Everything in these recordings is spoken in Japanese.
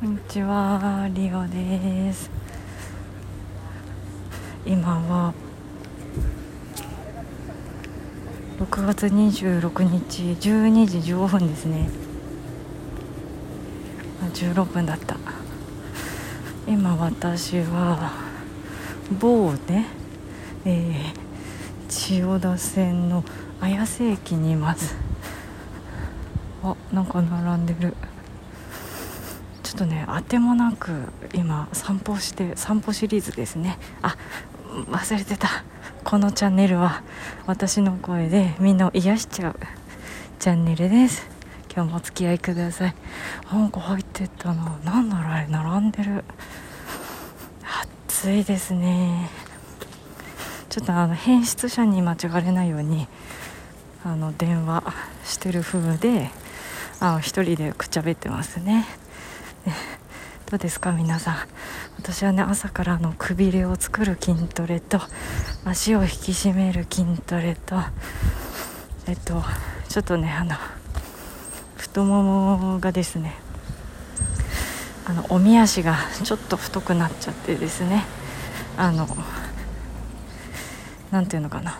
こんにちは、リオです。今は6月26日12時15分ですね。あ16分だった。今私は某ね、えー千代田線の綾瀬駅にいます。あ、なんか並んでる。とね当てもなく今散歩して散歩シリーズですね。あ忘れてた。このチャンネルは私の声でみんなを癒しちゃう。チャンネルです。今日もお付き合いください。なんか入ってったななんだろうあれ並んでる。暑いですね。ちょっとあの変質者に間違われないようにあの電話してる風であの一人でくっちゃべってますね。どうですか皆さん。私はね朝からのくびれを作る筋トレと足を引き締める筋トレとえっとちょっとねあの太ももがですねあのおみ足がちょっと太くなっちゃってですねあのなんていうのかな。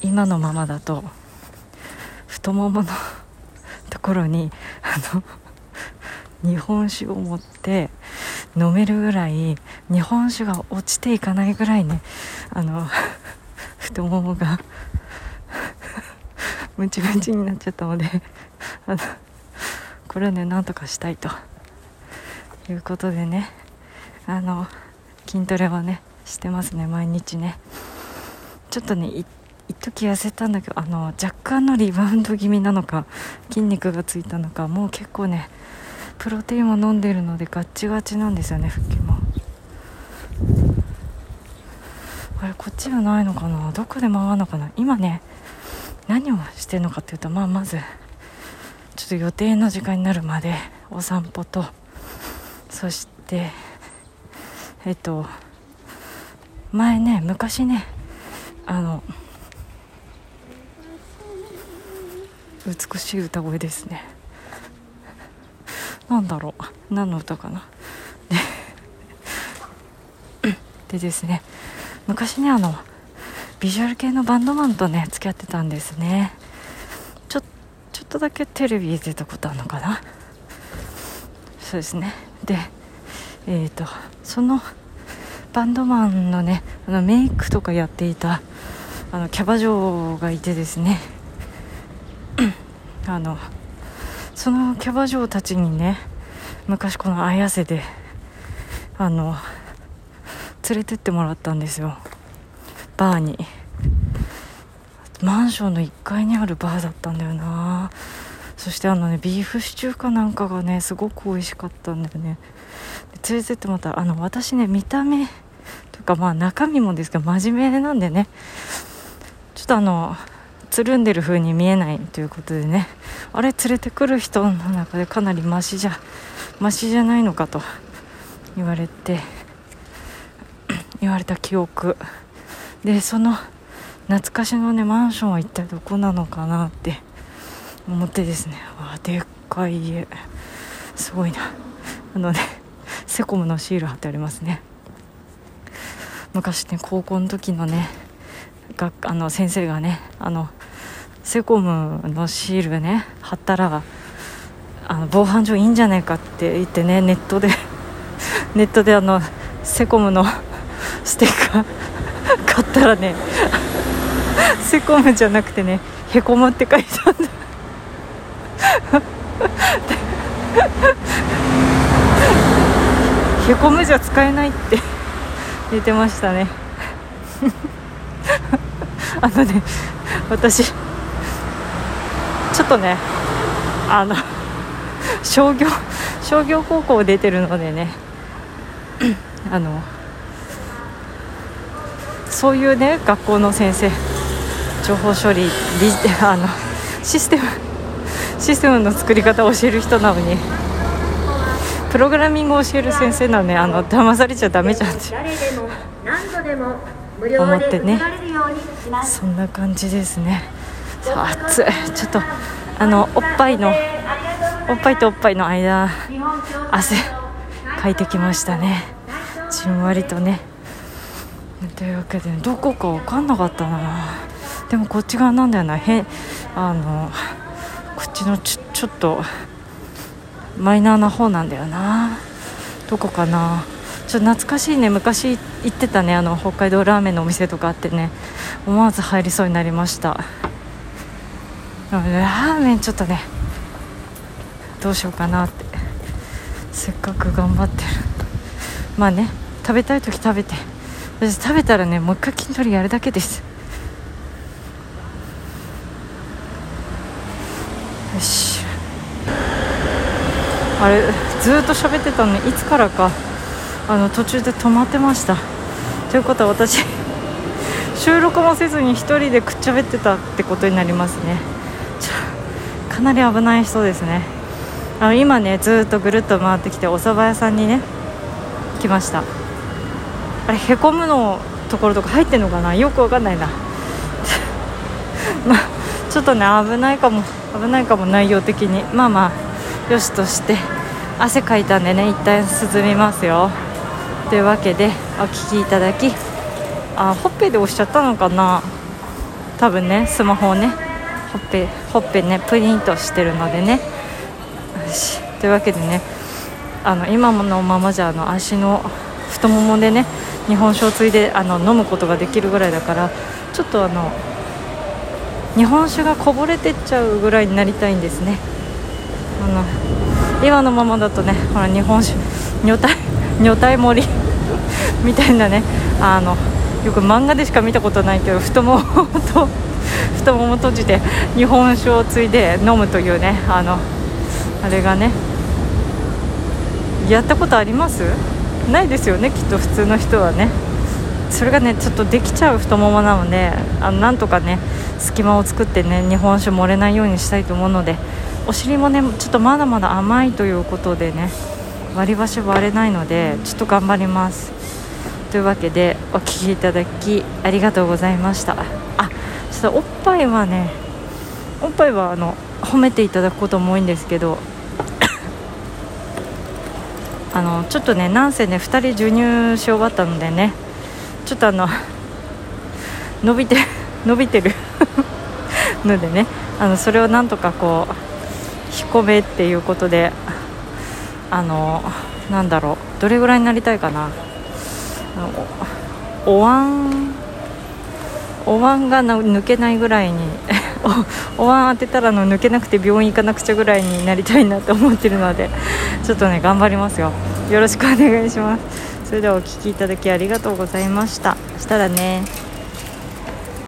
今のままだと太もものところにあの日本酒を持って飲めるぐらい日本酒が落ちていかないぐらいねあの太ももがムチムチになっちゃったのであのこれをねなんとかしたいということでねあの筋トレはねしてますね毎日ね。ちょっとね一時痩せたんだけどあの若干のリバウンド気味なのか筋肉がついたのかもう結構ねプロテインを飲んでるのでガッチガチなんですよね腹筋も。あれこっちはないのかな？どこで回るのかな？今ね何をしてるのかっていうとまあまずちょっと予定の時間になるまでお散歩とそしてえっと前ね昔ねあの美しい歌声ですね。なんだろう。何の歌かな。ででですね。昔ねあのビジュアル系のバンドマンとね付き合ってたんですね。ちょちょっとだけテレビ出たことあるのかな。そうですね。でえっ、ー、とそのバンドマンのねあのメイクとかやっていたあのキャバ嬢がいてですね。あのそのキャバ嬢たちにね昔この綾瀬であの連れてってもらったんですよ。バーに。マンションの1階にあるバーだったんだよな。そしてあのねビーフシチューかなんかがねすごく美味しかったんだよね。連れてってもらった。らあの私ね見た目とかまあ中身もですけど真面目なんでね。ちょっとあのつるんでる風に見えないということでね。あれ？連れてくる人の中でかなりマシじゃマシじゃないのかと言われて 言われた記憶。でその懐かしのねマンションは一体どこなのかなって思ってですね。わでっかい家。すごいな。あのねセコムのシール貼ってありますね。昔ね高校の時のねがあの先生がねあのセコムのシールね貼ったらあの防犯上いいんじゃないかって言ってねネットで ネットであのセコムの ステッカー 買ったらねセコムじゃなくてねへこむって書いてあるんだ。へこむじゃ使えないって言ってましたね。あのね私ちょっとねあの 商業商業高校出てるのでね あのそういうね学校の先生情報処理理 あのシステム システムの作り方を教える人なのにプログラミングを教える先生なのねあの騙されちゃダメじゃんって思ってね。そんな感じですね暑い。ちょっとあのおっぱいのおっぱいとおっぱいの間汗かいてきましたね。じんわりとね。というわけでどこか分かんなかったな。でもこっち側なんだよな。へあのこっちのちょちょっとマイナーな方なんだよな。どこかな。ちょっと懐かしいね。昔行ってたね。あの北海道ラーメンのお店とかあってね。思わず入りそうになりました。ラーメンちょっとねどうしようかなってせっかく頑張ってる。まあね食べたい時食べて。私食べたらねもう一回筋トレやるだけです。よし。あれずっと喋ってたのにいつからかあの途中で止まってました。ということは私収録もせずに1人でくっちゃべってたってことになりますね。かなり危ない人ですね。あの今ねずっとぐるっと回ってきてお蕎麦屋さんにね来ました。あれへこむのところとか入ってんのかな？よくわかんないな。まあちょっとね危ないかも危ないかも内容的に。まあまあよしとして汗かいたんでね一旦涼みますよ。というわけでお聴きいただきあほっぺで押しちゃったのかな？多分ねスマホをね。ほっぺほっぺねプリントしてるのでね。よし。というわけでねあの今のままじゃあの足の太ももでね日本酒をついであの飲むことができるぐらいだからちょっとあの日本酒がこぼれてっちゃうぐらいになりたいんですね。あの今のままだとねほら日本酒女体 女体盛りみたいなねあのよく漫画でしか見たことないけど太ももと太もも閉じて日本酒をついで飲むというねあのあれがね。やったことあります？ないですよねきっと普通の人はね。それがねちょっとできちゃう太ももなのであのなんとかね隙間を作ってね日本酒漏れないようにしたいと思うのでお尻もねちょっとまだまだ甘いということでね割り箸割れないのでちょっと頑張ります。というわけでお聴きいただきありがとうございました。あちょっとおっぱいはねおっぱいはあの褒めていただくことも多いんですけど あのちょっとねなんせね2人授乳し終わったのでねちょっとあの伸びて伸びてる のでねあのそれをなんとかこう引っ込めっていうことであのなんだろうどれぐらいになりたいかな。お椀お椀が抜けないぐらいに お椀当てたらの抜けなくて病院行かなくちゃぐらいになりたいなと思ってるのでちょっとね頑張りますよ。よろしくお願いします。それではお聴きいただきありがとうございました。したらね。